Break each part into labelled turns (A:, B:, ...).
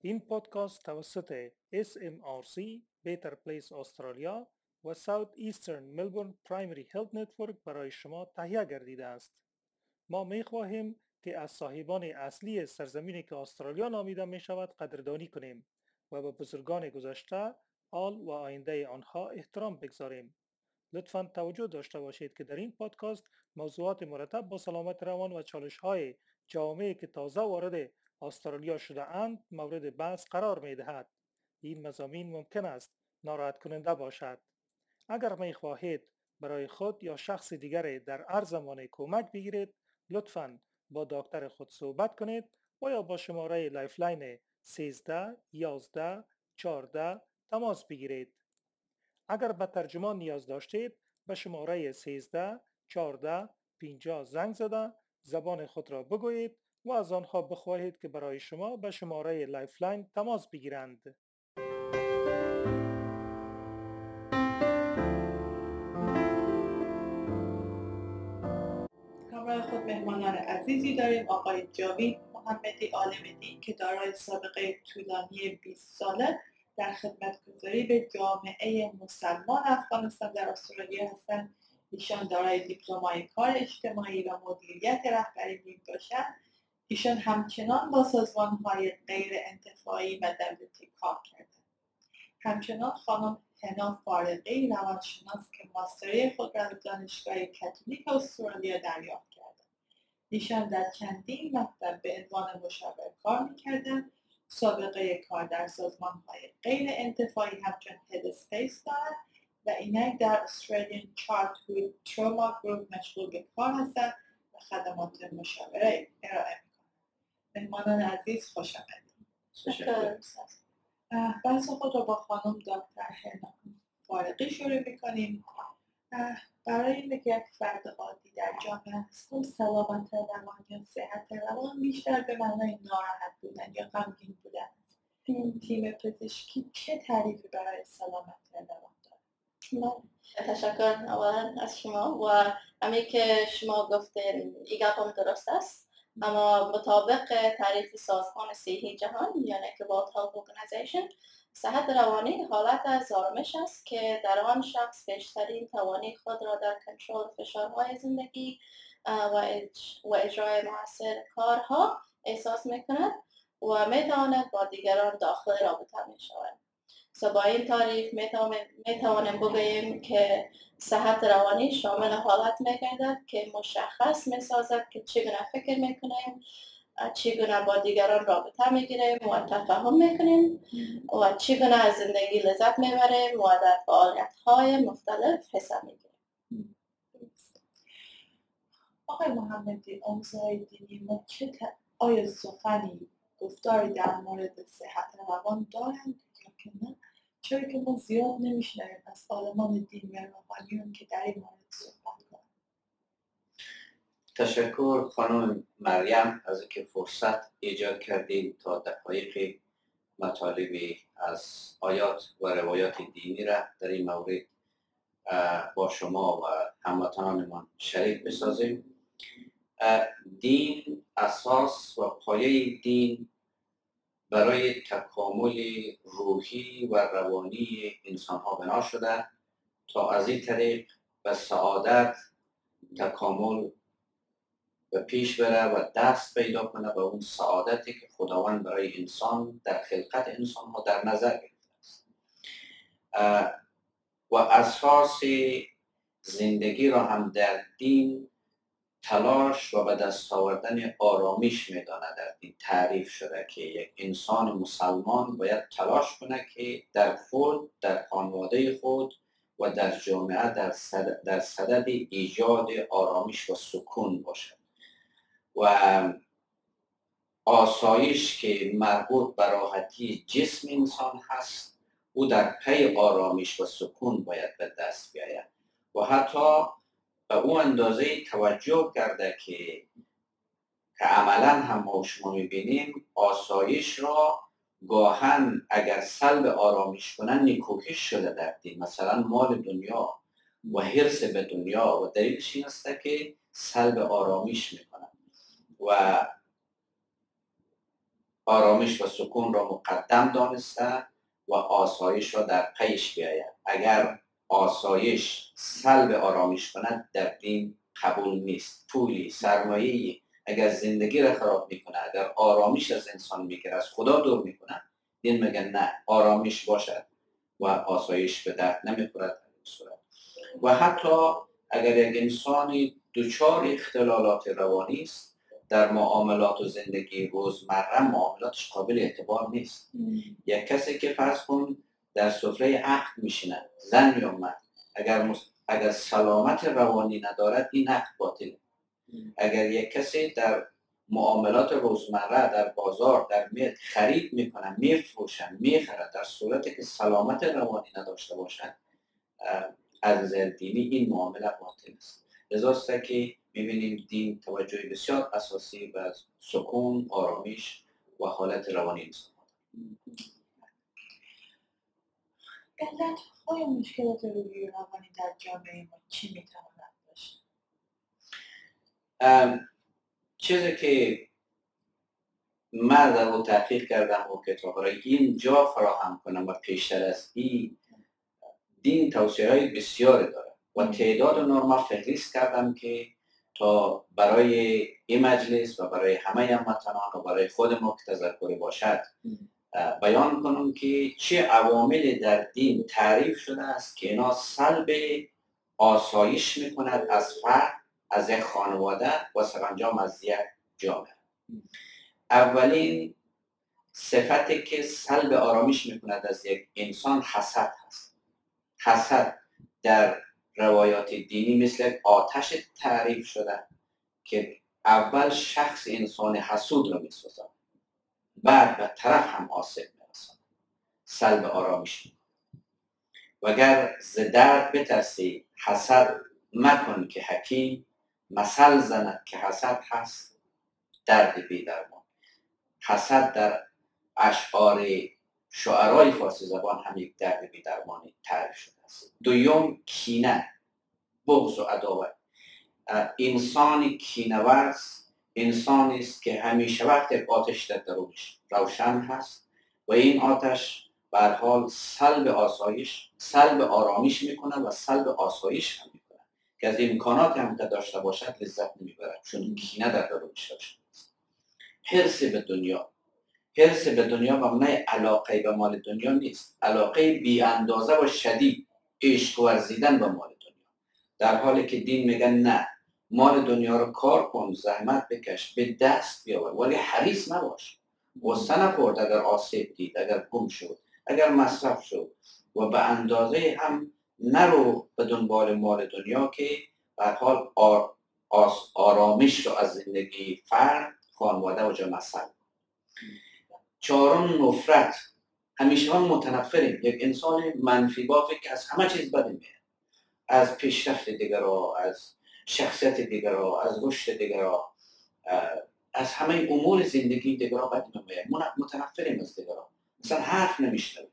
A: این پادکست توسط SMRC Better Place استرالیا و South Eastern Melbourne Primary Health Network برای شما تهیه گردیده است. ما می خواهیم که از صاحبان اصلی سرزمینی که استرالیا نامیده می شود قدردانی کنیم و به بزرگان گذشته آل و آینده آنها احترام بگذاریم. لطفا توجه داشته باشید که در این پادکست موضوعات مرتب با سلامت روان و چالش های جامعه که تازه وارد استرالیا شده اند مورد بحث قرار می دهد. این مضامین ممکن است ناراحت کننده باشد. اگر می خواهید برای خود یا شخص دیگر در هر زمانه کمک بگیرید لطفا با دکتر خود صحبت کنید و یا با شماره Lifeline 13 11 14 تماس بگیرید. اگر به ترجمان نیاز داشتید به شماره 13 14 50 زنگ زده زبان خود را بگویید و از آنها بخواهید که برای شما به شماره Lifeline تماس بگیرند.
B: همراه خود مهمانان عزیزی داریم. آقای جاوید محمدی عالم دین که دارای سابقه طولانی 20 ساله در خدمتگذاری به جامعه مسلمان افغانستان در استرالیا هستند. ایشان دارای دیپلمای کار اجتماعی و مدیریت رهبری می باشند ایشان همچنان با سازمان های غیر انتفاعی و دولتی کار کردند. همچنان خانم هنا فارقی روانشناس که ماستری خود را دانشگاه کاتولیک استرالیا دریافت کردند. ایشان در چندین مکتب به عنوان مشاور کار می‌کردند. سابقه کار در سازمان های غیر انتفاعی همچون Headspace دارد و اینک در استرالیان چارتهود تروما گروپ مشغول به کار هستند و خدمات مشاوره ارائه مهمانان عزیز خوش آمدید بحث خود را با خانم دکتر هنا فارقی شروع می‌کنیم. برای اینکه یک فرد عادی در جامعه هستم سلامت روان یا صحت روان بیشتر به معنای ناراحت بودن یا غمگین بودن است. تیم پزشکی چه تعریفی برای سلامت روان داره؟
C: تشکر اولا از شما و همین که شما گفتین ایگاپم درست است. اما مطابق تعریف سازمان صحی جهان یعنی که World Health Organization صحت روانی حالت از آرامش است که در آن شخص بیشترین توانی خود را در کنترل فشارهای زندگی و اجرای موثر کارها احساس می کند و می تواند با دیگران داخل رابطه می شود. با این تعریف می توانیم بگوییم که صحت روانی شامل حالت می که مشخص می سازد که چگونه فکر می کنیم چگونه با دیگران رابطه می‌گیریم و تفاهم می‌کنیم و چگونه از زندگی لذت می‌بریم و در فعالیت های مختلف حصه می‌گیریم
B: آقای محمدی آموزهای دینی ما چه آیا سخنی گفتاری در مورد صحت روان دارند که نه؟ چرا که ما زیاد نمیشنویم از عالمان دین و روحانیون که در این مورد صحبت کنند
D: تشکر خانم مریم از اینکه فرصت ایجاد کردید تا دقایق مطالبی از آیات و روایات دینی را در این مورد با شما و هموطنانمان شریک بسازیم. دین اساس و پایه دین برای تکامل روحی و روانی انسان ها بنا شده تا از این طریق به سعادت تکامل و پیش بره و دست پیدا کنه به اون سعادتی که خداوند برای انسان در خلقت انسان ها در نظر گرفته است. و اساس زندگی را هم در دین تلاش و به دست آوردن آرامش میدانه در دین تعریف شده که یک انسان مسلمان باید تلاش کنه که در خود در خانواده خود و در جامعه در صدد, در صدد ایجاد آرامش و سکون باشد. و آسایش که مربوط به راحتی جسم انسان هست او در پی آرامش و سکون باید به دست بیاید. و حتی به او اندازه توجه کرده که که عملا هم ما شما می‌بینیم آسایش را گاهن اگر سلب آرامش کنن نیکوکش شده در دین. مثلا مال دنیا و حرس به دنیا و دلیلش این است که سلب آرامش می‌کنن و آرامش و سکون را مقدم دانسته و آسایش را در پیش بیاید. اگر آسایش سلب آرامش کند در دین قبول نیست. پولی سرمایه اگر زندگی را خراب می‌کنه اگر آرامش از انسان می‌گیره از خدا دور می‌کنه دین میگه نه آرامش باشد و آسایش به درد نمی‌خورد. و حتی اگر یک انسانی دچار اختلالات روانی است در معاملات و زندگی روزمره معاملاتش قابل اعتبار نیست. یک کسی که فرض کن در سفره عقد میشیند زن مرد اگر, اگر سلامت روانی ندارد این عقد باطل. اگر یک کسی در معاملات روزمره در بازار در میت خرید می‌کنن میفروشن می‌خرد در صورتی که سلامت روانی نداشته باشد از دینی این معامله باطل است. لذاست که می‌بینیم دین توجه بسیار اساسی به سکون آرامش و حالت روانی انسان.
B: علت های مشکلات روی روانی در جامعه ما چی می‌تواند باشه؟
D: چیزی که من در رو تحقیق کردم و کتاب را اینجا فراهم کنم و پیشتر از این دین توصیه های بسیار داره و تعداد نرمه فهرست کردم که تا برای این مجلس و برای همه هموطنان و برای خود ما که تذکری باشد بیان کنم که چه عوامل در دین تعریف شده است که اینا سلب آسایش می‌کند از فرد از یک خانواده و سرانجام از یک جامعه. اولین صفتی که سلب آرامش می‌کند از یک انسان حسد هست. حسد در روایات دینی مثل آتش تعریف شده که اول شخص انسان حسود را می‌سازد بعد به طرف هم آسیب می‌رسد سلب آرامش و اگر ز درد بترسی حسد مکن که حکیم. مثل زند که حسد هست درد بی درمان. حسد در اشعار شعرهای فارسی زبان هم یک درد بی درمانی تعریف شده است. دویم کینه بغض و عداوت. انسان کینورز انسانی است که همیشه وقت آتش در درونش روشن هست و این آتش بر حال سلب آسایش سلب آرامش می‌کنه و سلب آسایش هم می‌کنه که از امکانات هم که داشته باشد لذت نمی‌برد چون کینه در درونش روشن است. حرس به دنیا. حرس به دنیا مبنای علاقه به مال دنیا نیست. علاقه بی اندازه و شدید عشق ورزیدن به مال دنیا. در حالی که دین میگن نه مال دنیا رو کار کن زحمت بکش به دست بیاور. ولی حریص نباش. غصه نخورد اگر آسیب دید اگر گم شد اگر مصرف شد. و به اندازه هم نرو به دنبال مال دنیا که به حال آرامش رو از زندگی فرد خانواده و جمع چهارم نفرت. همیشه هم متنفریم. یک انسان منفی بافه که از همه چیز بده میاد. از پیشرفت دیگرها از شخصیت دیگرها از رشد دیگرها از همه امور زندگی دیگرها بد ما متنفریم از دیگرها مثلا حرف نمیشنویم.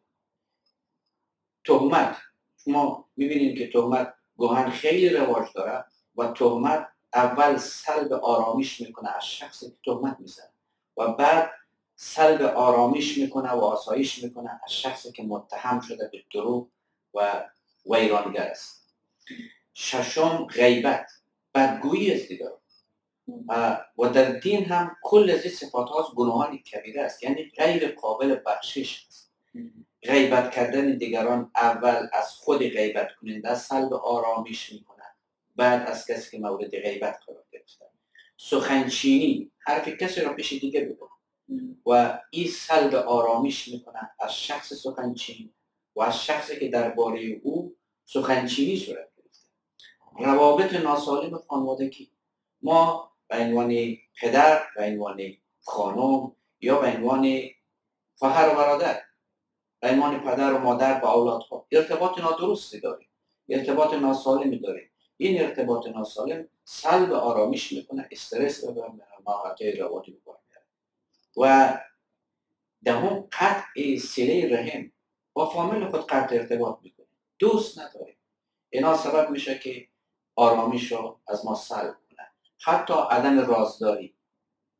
D: تهمت. ما می‌بینیم که تهمت گوهن خیلی رواج داره و تهمت اول سلب آرامش می‌کنه از شخصی که تهمت می‌زنه و بعد سلب آرامش می‌کنه و آسایش می‌کنه از شخصی که متهم شده به دروغ و ویرانگر است. ششم غیبت. بدگویی دیگران. و در دین هم کل از این صفات هاست گناهان کبیره است. یعنی غیر قابل بخشش است. غیبت کردن دیگران اول از خود غیبت کننده سلب آرامش می‌کنه بعد از کسی که مورد غیبت قرار گرفته. سخنچینی حرف کسی را پیش دیگه بگو و این سلب آرامش می‌کنن از شخص سخنچین و از شخصی که درباره او سخنچینی صورت روابط ناسالم خانوادگی ما به عنوان پدر به عنوان خانم یا به عنوان خواهر و برادر؟ به عنوان پدر و مادر با اولادها ارتباط نادرستی داریم. ارتباط ناسالمی داریم. این ارتباط ناسالم سلب آرامش می‌کنه. استرس و ناراحتی روانی می‌کنه و دهم قطع سله رحم. با فامیل خود قطع ارتباط می‌کنه دوست نداریم. اینا سبب میشه که آرامیش رو از ما سلب کنه حتی عدم رازداری.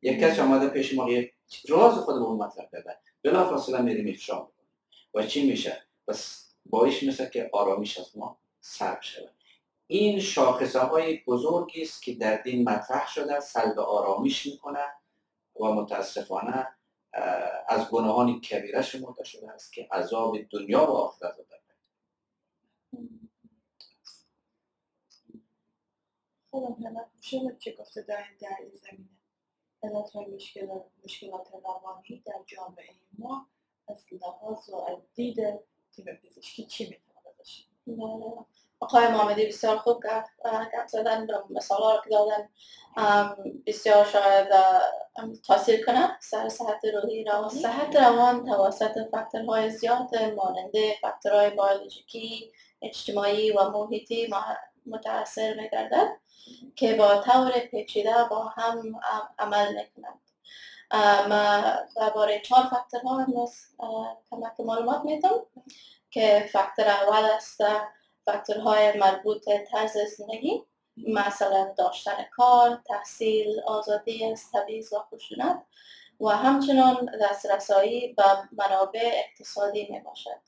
D: یک کسی آمده پیش ما یک راز خود به اون کرده بلا فاصله میریم افشا و چی میشه؟ بس باعث میشه که آرامیش از ما سلب شود. این شاخصه های بزرگی است که در دین مطرح شده سلب آرامیش می‌کنه و متاسفانه از گناهان کبیره شمرده شده است که عذاب دنیا و آخرت رو
B: خب شما چه گفته در این زمینه. علت های مشکلات, روانی در جامعه ما از لحاظ و از دید تیم پزشکی چی می‌تونه باشه.
C: آقای محمدی بسیار خوب گفت زدن مثال ها که دادن بسیار شاید تاثیر کنه سر صحت روحی روانی صحت روان توسط فاکتورهای زیاد ماننده فاکتورهای بیولوژیکی اجتماعی و محیطی متاثر میگردد. که با طور پیچیده با هم عمل می‌کنند ما درباره چهار فاکتور ها کمک معلومات می‌تونم که فاکتور اول است فاکتورهای مربوط طرز زندگی مثلا داشتن کار، تحصیل، آزادی از تبعیض و خشونت و همچنان دسترسایی به منابع اقتصادی می باشد.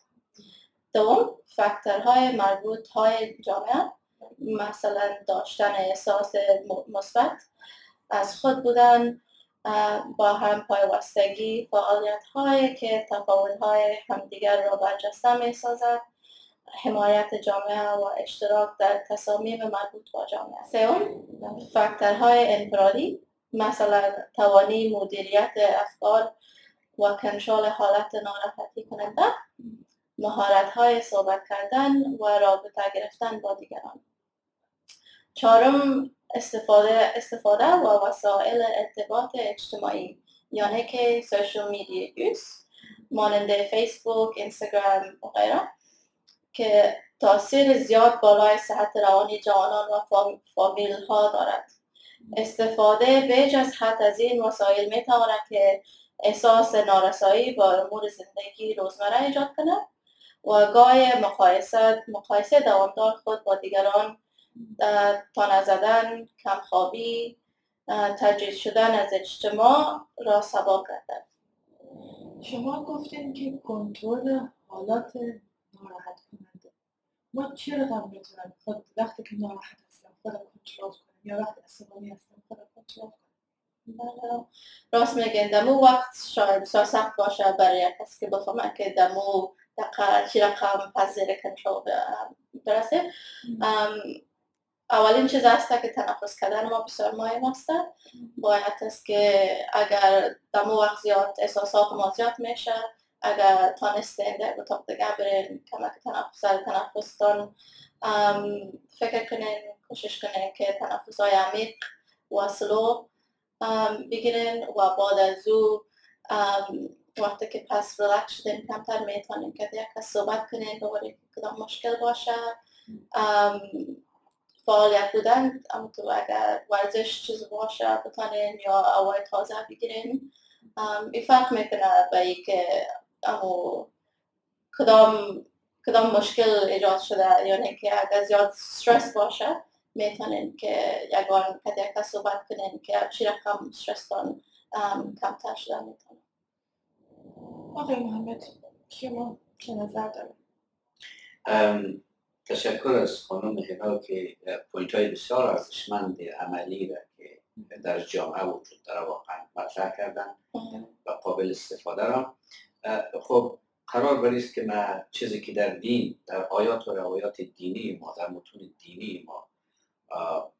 C: دوم فاکتورهای مربوط های جامعه مثلا داشتن احساس مثبت از خود بودن با هم پایوستگی فعالیت هایی که تفاوت های همدیگر را برجسته می سازد حمایت جامعه و اشتراک در تصامیم مربوط با جامعه. سوم فاکتورهای انفرادی مثلا توانی مدیریت افکار و کنترل حالت ناراحتی کننده مهارت های صحبت کردن و رابطه گرفتن با دیگران. چهارم استفاده استفاده و وسایل ارتباط اجتماعی یعنی که سوشل میدیا یوز مانند فیسبوک، اینستاگرام و غیره که تاثیر زیاد بالای صحت روانی جوانان و فامیل ها دارد. استفاده بیج از حد از این وسایل می تواند که احساس نارسایی با امور زندگی روزمره ایجاد کند و گاه مقایسه مقایسه دوامدار خود با دیگران تا نزدن کمخوابی تجریز شدن از اجتماع را سبا کردن.
B: شما گفتین که کنترل حالات ناراحت کننده. ما چرا هم می‌تونم خود وقتی که ناراحت هستم خودم کنترل کنم یا وقتی عصبانی هستم خودم کنترل کنم.
C: راست میگن دمو وقت شاید بسیار سخت باشه برای کسی که بفهمه که دمو دقیقا چی رقم پذیر کنترل برسه اولین چیز است که تنفس کردن ما بسیار مهم است. باید است که اگر دمو وقت زیاد احساسات ما زیاد میشه اگر تانستین در اتاق دیگه برین کمک تنفس تنفستان فکر کنین کوشش کنین که تنفس های عمیق و سلو بگیرین و بعد از او وقتی که پس ریلکس شدین کمتر می‌تونین که یک صحبت کنین به کدام مشکل باشه. فعالیت بودن تو اگر ورزش چیز باشه بتانین یا اوای تازه بگیرین این فرق می‌کنه به ای که امو کدام کدام مشکل ایجاد شده یعنی که اگر زیاد استرس باشه می‌تونین که یگان که یک صحبت کنین که چی رقم استرس‌تان کمتر شده می‌تونه.
B: آقای محمد شما چه نظر دارید؟
D: تشکر از خانم هنا که point های بسیار ارزشمند عملی را که در جامعه وجود داره واقعا مطرح کردن و قابل استفاده را. خب قرار بریست که ما چیزی که در دین در آیات و روایات دینی ما در متون دینی ما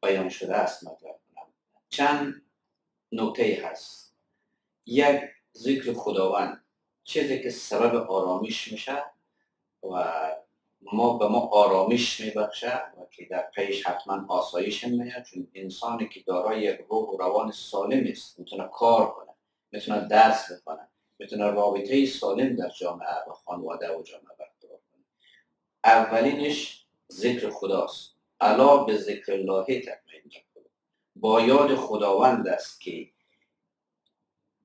D: بیان شده است مطرح کنم. چند نکته هست. یک ذکر خداوند. چیزی که سبب آرامش میشه و ما به ما آرامش میبخشه و که در پیش حتما آسایش میاد چون انسانی که دارای یک روح و روان سالم است می‌تونه کار کنه می‌تونه درس بخونه می‌تونه رابطه سالم در جامعه و خانواده و جامعه برقرار کنه. اولینش ذکر خداست. علا به ذکر الله تطمئن با یاد خداوند است که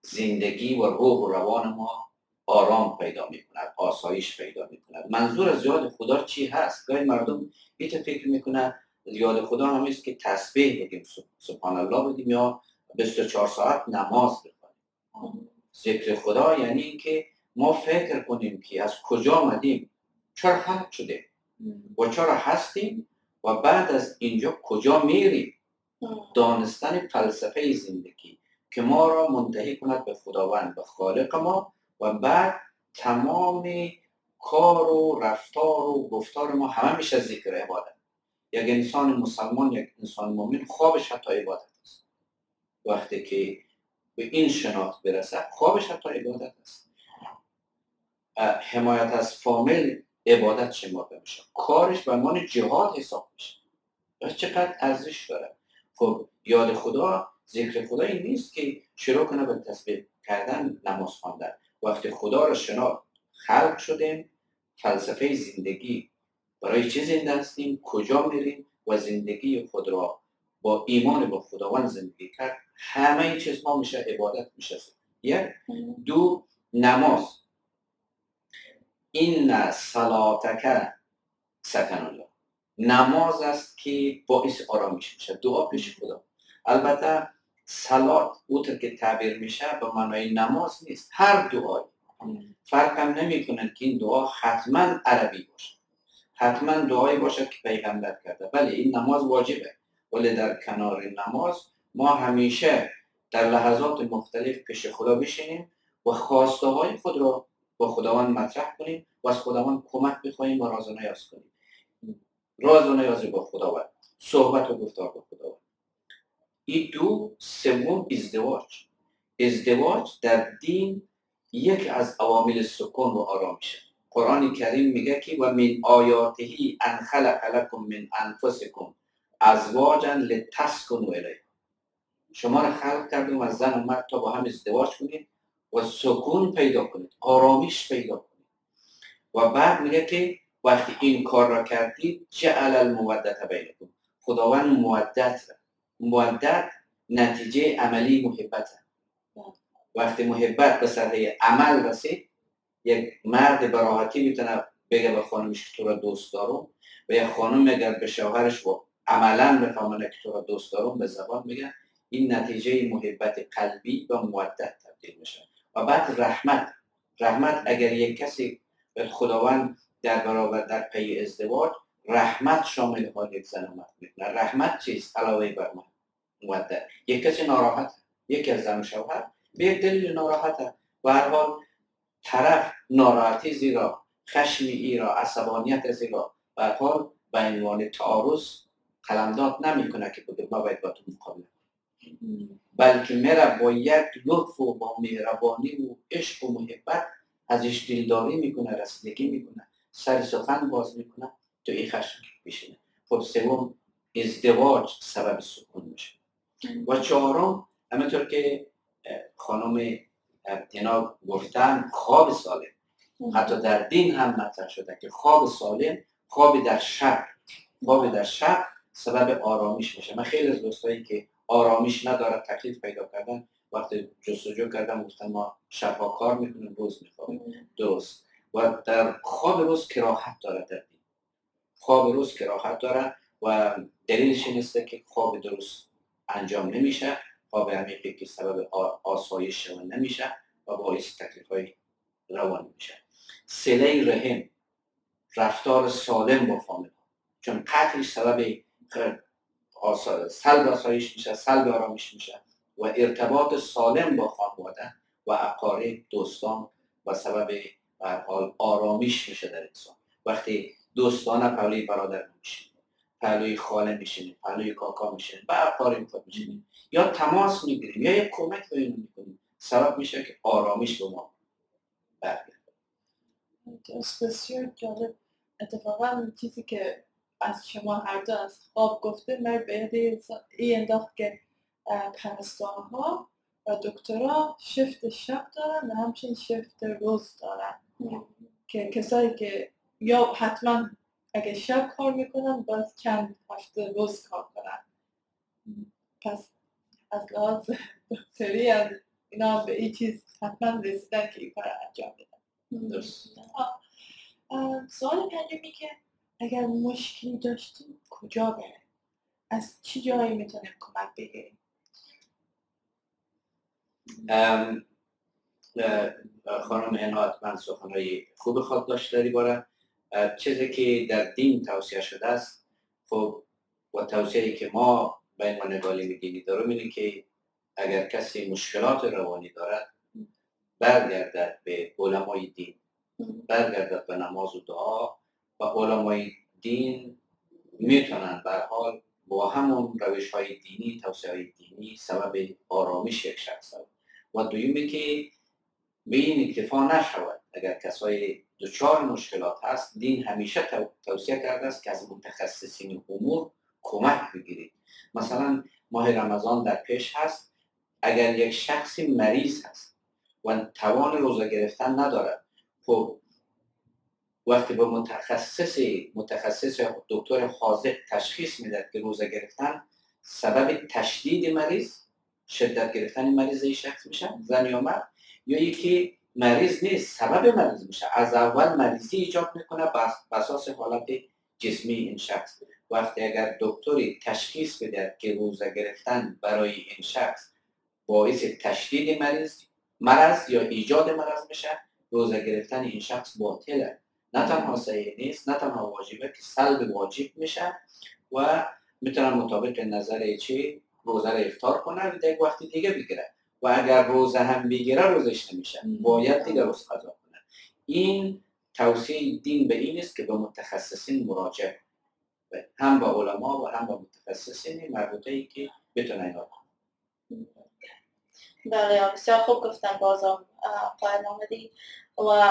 D: زندگی و روح و روان ما آرام پیدا می کند آسایش پیدا می کند منظور از یاد خدا چی هست؟ گاهی مردم ایت فکر می‌کنه یاد خدا هم است که تسبیح بگیم سبحان الله بگیم یا 24 ساعت نماز بخونیم. ذکر خدا یعنی اینکه ما فکر کنیم که از کجا آمدیم چرا خلق شده و چرا هستیم و بعد از اینجا کجا میریم. دانستن فلسفه زندگی که ما را منتهی کند به خداوند به خالق ما و بعد تمام کار و رفتار و گفتار ما همه میشه ذکر عبادت. یک انسان مسلمان یک انسان مؤمن خوابش حتی عبادت است. وقتی که به این شناخت برسه خوابش حتی عبادت است. حمایت از فامیل عبادت شما میشه. کارش به عنوان جهاد حساب میشه. چقدر ارزش داره؟ خب یاد خدا ذکر خدا این نیست که شروع کنه به تسبیح کردن نماز خواندن. وقتی خدا را شناخت. خلق شدیم. فلسفه زندگی. برای چه زنده هستیم؟ کجا میریم؟ و زندگی خود را با ایمان با خداوند زندگی کرد. همه چیز ما میشه عبادت میشه. یک. دو. نماز. این صلاتک سکن الله. نماز است که باعث آرامش میشه. دعا پیش خدا. البته سلات اوتر که تعبیر میشه به معنای نماز نیست. هر دعایی فرق هم نمی که این دعا حتما عربی باشه. حتما دعایی باشه که پیغمبر کرده. بله این نماز واجبه. ولی در کنار نماز ما همیشه در لحظات مختلف پیش خدا بشینیم و خواسته های خود را با خداوند مطرح کنیم و از خداوند کمک بخواهیم و راز و نیاز کنیم. راز و نیازی با خداوند. صحبت و گفتار با خداوند. دو سوم ازدواج ازدواج در دین یک از عوامل سکون و آرامشه قرآن کریم میگه که و من آیاتهی ان خلق لکم من انفسکم ازواجا لتسکنوا الیه شما را خلق کردیم از زن و مرد تا با هم ازدواج کنید و سکون پیدا کنید آرامش پیدا کنید و بعد میگه که وقتی این کار را کردید جعل المودت بینکم خداوند مودت مودت نتیجه عملی محبت وقتی محبت به سطح عمل رسید یک مرد براحتی می‌تونه بگه به خانمش که تو را دوست دارم و یک خانم اگر به شوهرش و عملا بفهمونه که تو را دوست دارم به زبان میگه این نتیجه محبت قلبی و مودت تبدیل میشه. و بعد رحمت. رحمت اگر یک کسی به خداوند در برابر در پی ازدواج رحمت شامل حال یک زن رحمت چیست؟ علاوه بر مودت یک کسی ناراحت یکی از زن و شوهر به دلیل ناراحته و هر حال طرف ناراحتی زیرا خشمی ای را عصبانیت زیرا. و هر حال به عنوان تعارض قلمداد نمی‌کنه که بگه ما باید با تو مقابله. بلکه میره با یک لطف و با مهربانی و عشق و محبت ازش دلداری می‌کنه رسیدگی می‌کنه سر سخن باز می‌کنه. تو این خشم میشینه. خب سوم ازدواج سبب سکون میشه. و چهارم همینطور که خانم اینا گفتن خواب سالم. حتی در دین هم مطرح شده که خواب سالم خواب در شب خواب در شب سبب آرامش میشه. من خیلی از دوستایی که آرامش نداره تکلیف پیدا کردن وقتی جستجو کردم گفتن ما شبها کار می‌کنیم روز میخوابیم. درست. و در خواب روز کراحت داره در دین. خواب روز کراحت داره و دلیلش این که خواب درست انجام نمیشه خواب عمیقی که سبب آسایش شما نمیشه و باعث تکلیف های روان میشه. سله رحم رفتار سالم با فامیل چون قتلش سبب سلب آسایش میشه سلب آرامش میشه و ارتباط سالم با خانواده و اقارب دوستان و سبب آرامش میشه در انسان. وقتی دوستانه پهلوی برادر میشین پهلوی خاله میشینیم پهلوی کاکا میشینیم و خود میشینیم. یا تماس می‌گیریم یا یک کمک به اینو می‌کنیم. سبب میشه که آرامش به ما برگرده.
B: بسیار جالب. اتفاقا چیزی که از شما هر دو از خواب گفته من به این انداخت که ها و دکترها شفت شب دارن و همچنین شفت روز دارن. که کسایی که یا حتما اگه شب کار می‌کنن باز چند هفته روز کار کنن پس از لحاظ دکتری از اینا به این چیز حتما رسیدن که این کار انجام بدن سوال پنجمی که اگر مشکلی داشتیم کجا بره از چی جایی می‌تونیم کمک بگیریم؟
D: خانم هنا حتما سخنهای خوب خود داشته در این باره چیزی که در دین توصیه شده است خب و توصیه‌ای که ما بین ما نگالی دینی دارم اینه که اگر کسی مشکلات روانی دارد برگردد به علمای دین برگردد به نماز و دعا و علمای دین می‌تونن به حال با همون روش های دینی توصیه های دینی سبب آرامش یک شخص و دویمی که به این اکتفا نشود اگر کسای دچار مشکلات هست دین همیشه تو- توصیه کرده است که از متخصصین امور کمک بگیرید. مثلا ماه رمضان در پیش هست اگر یک شخصی مریض هست و توان روزه گرفتن ندارد خب وقتی به متخصص متخصص دکتر حاضر تشخیص می‌داد که روزه گرفتن سبب تشدید مریض شدت گرفتن مریض این شخص میشه زن یا مرد یا یکی مریض نیست سبب مریض میشه. از اول مریضی ایجاد می‌کنه بس اساس حالت جسمی این شخص. وقتی اگر دکتری تشخیص بده که روزه گرفتن برای این شخص باعث تشدید مریض مرض یا ایجاد مرض میشه روزه گرفتن این شخص باطله. نه تنها صحیح نیست نه تنها واجبه که سلب واجب میشه و می‌تونن مطابق نظر چی؟ روزه رو افطار کنه و وقتی دیگه بگیره و اگر روزه هم بگیره روزش نمیشه باید دیگه روز قضا کنه این توصیه دین به این است که به متخصصین مراجعه. هم با علما و هم با متخصصین مربوطه ای که بتونن اینا کنن.
C: بله بسیار خوب گفتن بازم اه، قائم آمدی و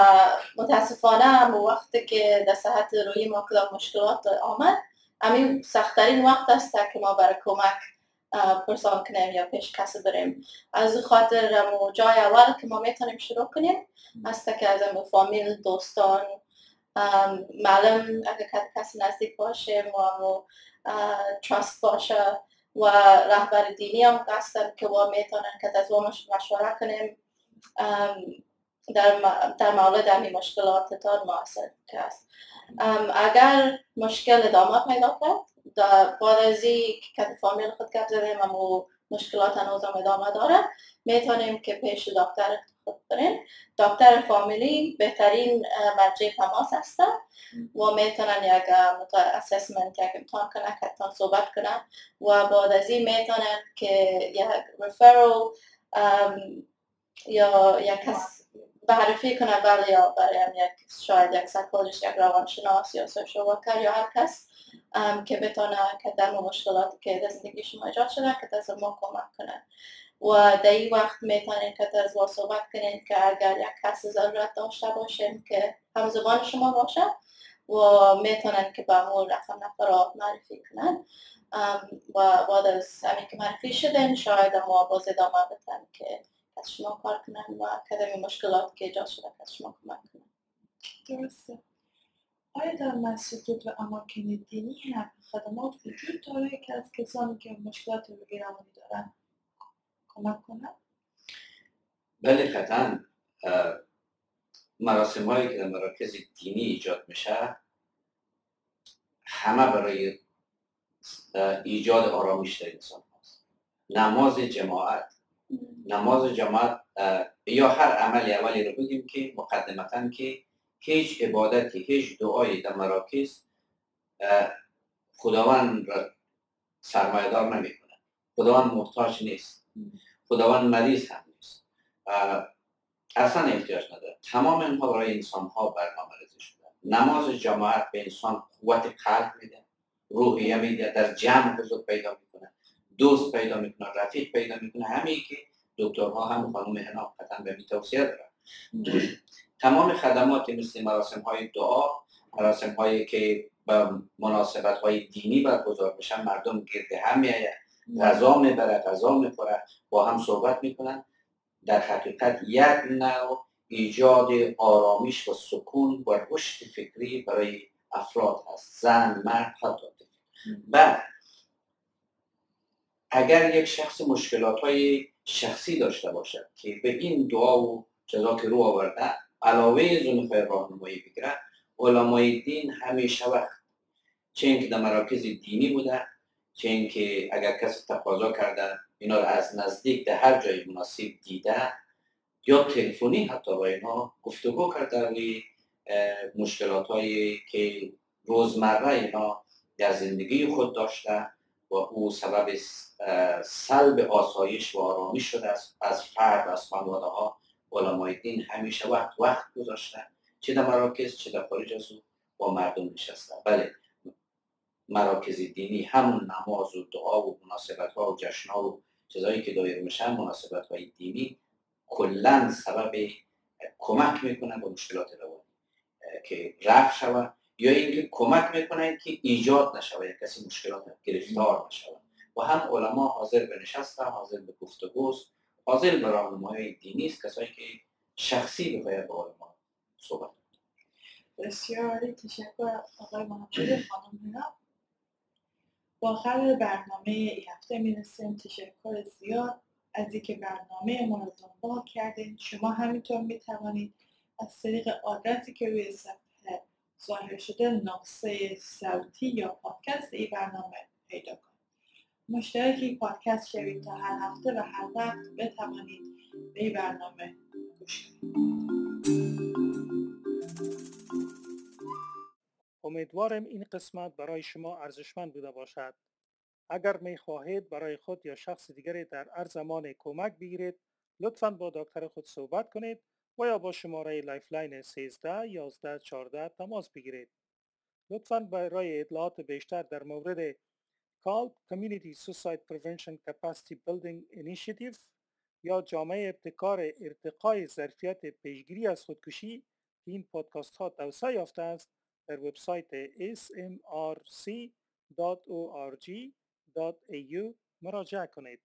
C: متاسفانه هم وقتی که در صحت روی ما کدام مشکلات آمد همین سختترین وقت است که ما برای کمک پرسان کنیم یا پیش کسی بریم. از خاطر جای اول که ما می‌تونیم شروع کنیم است که از فامیل دوستان. معلم اگر کسی نزدیک باشه و تراست باشه و رهبر دینی هم هستن که با می‌تونن که از مشوره کنیم. در, در مورد همین مشکلاتتان موثر که است ام، اگر مشکل ادامه پیدا کرد در- این که که فامیل خود گپ زدیم و مشکلات هنوز هم ادامه داره. می‌تونیم که پیش دکتر خود بریم. دکتر فامیلی بهترین مرجع تماس هستن و می‌تونن یک assessment یک امتحان کنن که تان صحبت کنن و بعد از این می‌تونن که یک referral یا یک کس معرفی کنه بله یا برای یک شاید یک psychologist یک روانشناس یا social worker یا هر کس. که بتونه که در مورد مشکلاتی که در زندگی شما ایجاد شده که دست ما کمک کنه و در این وقت می‌تونین که از با صحبت کنین که اگر یک کس ضرورت داشته باشین که هم زبان شما باشه و می‌تونن که به مول رقم نفرات معرفی کنن. و بعد از همین که معرفی شدن شاید ما باز ادامه بدن که از شما کار کنن و کدام مشکلات که ایجاد شده از شما کمک کنن.
B: درسته. آیا در مسجد و اماکن دینی هم خدمات وجود داره که از کسانی که مشکلات روحی روانی دارن کمک کنن؟
D: بله قطعا مراسم هایی که در مراکز دینی ایجاد میشه. همه برای ایجاد آرامش در انسان هست نماز جماعت نماز جماعت یا هر عملی اولی رو بگیم که مقدمتا که هیچ عبادتی هیچ دعایی در مراکز خداوند را سرمایه‌دار نمی‌کنه خداوند محتاج نیست. خداوند مریض هم نیست. اصلا احتیاج نداره تمام اینها برای انسان ها برنامه ریزی شده. نماز جماعت به انسان قوت قلب میده روحیه میده در جمع حضور پیدا می‌کنه دوست پیدا می‌کنه رفیق پیدا می‌کنه. همین که دکترها هم خانم هنا قطعا به می توصیه دارن. تمام خدمات مثل مراسم های دعا مراسم هایی که به مناسبت های دینی برگزار بشن مردم گرد هم میآید غذا می‌بره غذا می‌خوره با هم صحبت می‌کنن. در حقیقت یک نوع ایجاد آرامش و سکون و رشد فکری برای افراد هست. زن مرد حتی. بعد اگر یک شخص مشکلات های شخصی داشته باشد که به این دعا و جزا که رو آورده علاوه زنخ راهنمایی بگیره علمای دین همیشه وقت چه در مراکز دینی بوده چه اگر کسی تقاضا کرده اینا رو از نزدیک در هر جای مناسب دیده یا تلفنی حتی با اینا گفتگو کرد در مشکلات هایی که روزمره اینا در زندگی خود داشته و او سبب سلب آسایش و آرامش شده از فرد از خانواده ها. علمای دین همیشه وقت وقت گذاشته چه در مراکز چه در خارج از او با مردم نشسته بله مراکز دینی همون نماز و دعا و مناسبت ها و جشن ها و چیزایی که دایر میشن مناسبت های دینی کلا سبب کمک می‌کنه به مشکلات روانی که رفع شود. یا اینکه کمک می‌کنه که ایجاد نشود کسی مشکلات گرفتار نشود. و هم علما حاضر به نشستن حاضر به گفتگوست حاضر به راهنمایی دینی است کسایی که شخصی بخواهد با علما صحبت
B: بسیار تشکر آقای محمد خانم با آخر برنامه این هفته می‌رسیم. تشکر زیاد از اینکه برنامه ما رو دنبال کردین. شما همینطور می‌توانید از طریق آدرسی که روی صفحه ظاهر شده نقصه صوتی یا پادکست این برنامه پیدا کنید. مشترک پادکست شوید تا هر هفته و هر وقت بتوانید به این برنامه گوش
A: امیدوارم این قسمت برای شما ارزشمند بوده باشد. اگر می خواهید برای خود یا شخص دیگری در هر زمان کمک بگیرید لطفا با دکتر خود صحبت کنید و یا با شماره Lifeline 13 11 14 تماس بگیرید. لطفا برای اطلاعات بیشتر در مورد CALP Community Suicide Prevention Capacity Building Initiative یا جامعه ابتکار ارتقای ظرفیت پیشگیری از خودکشی که این پادکست ها توسعه یافته است در وبسایت smrc.org.au مراجعه کنید.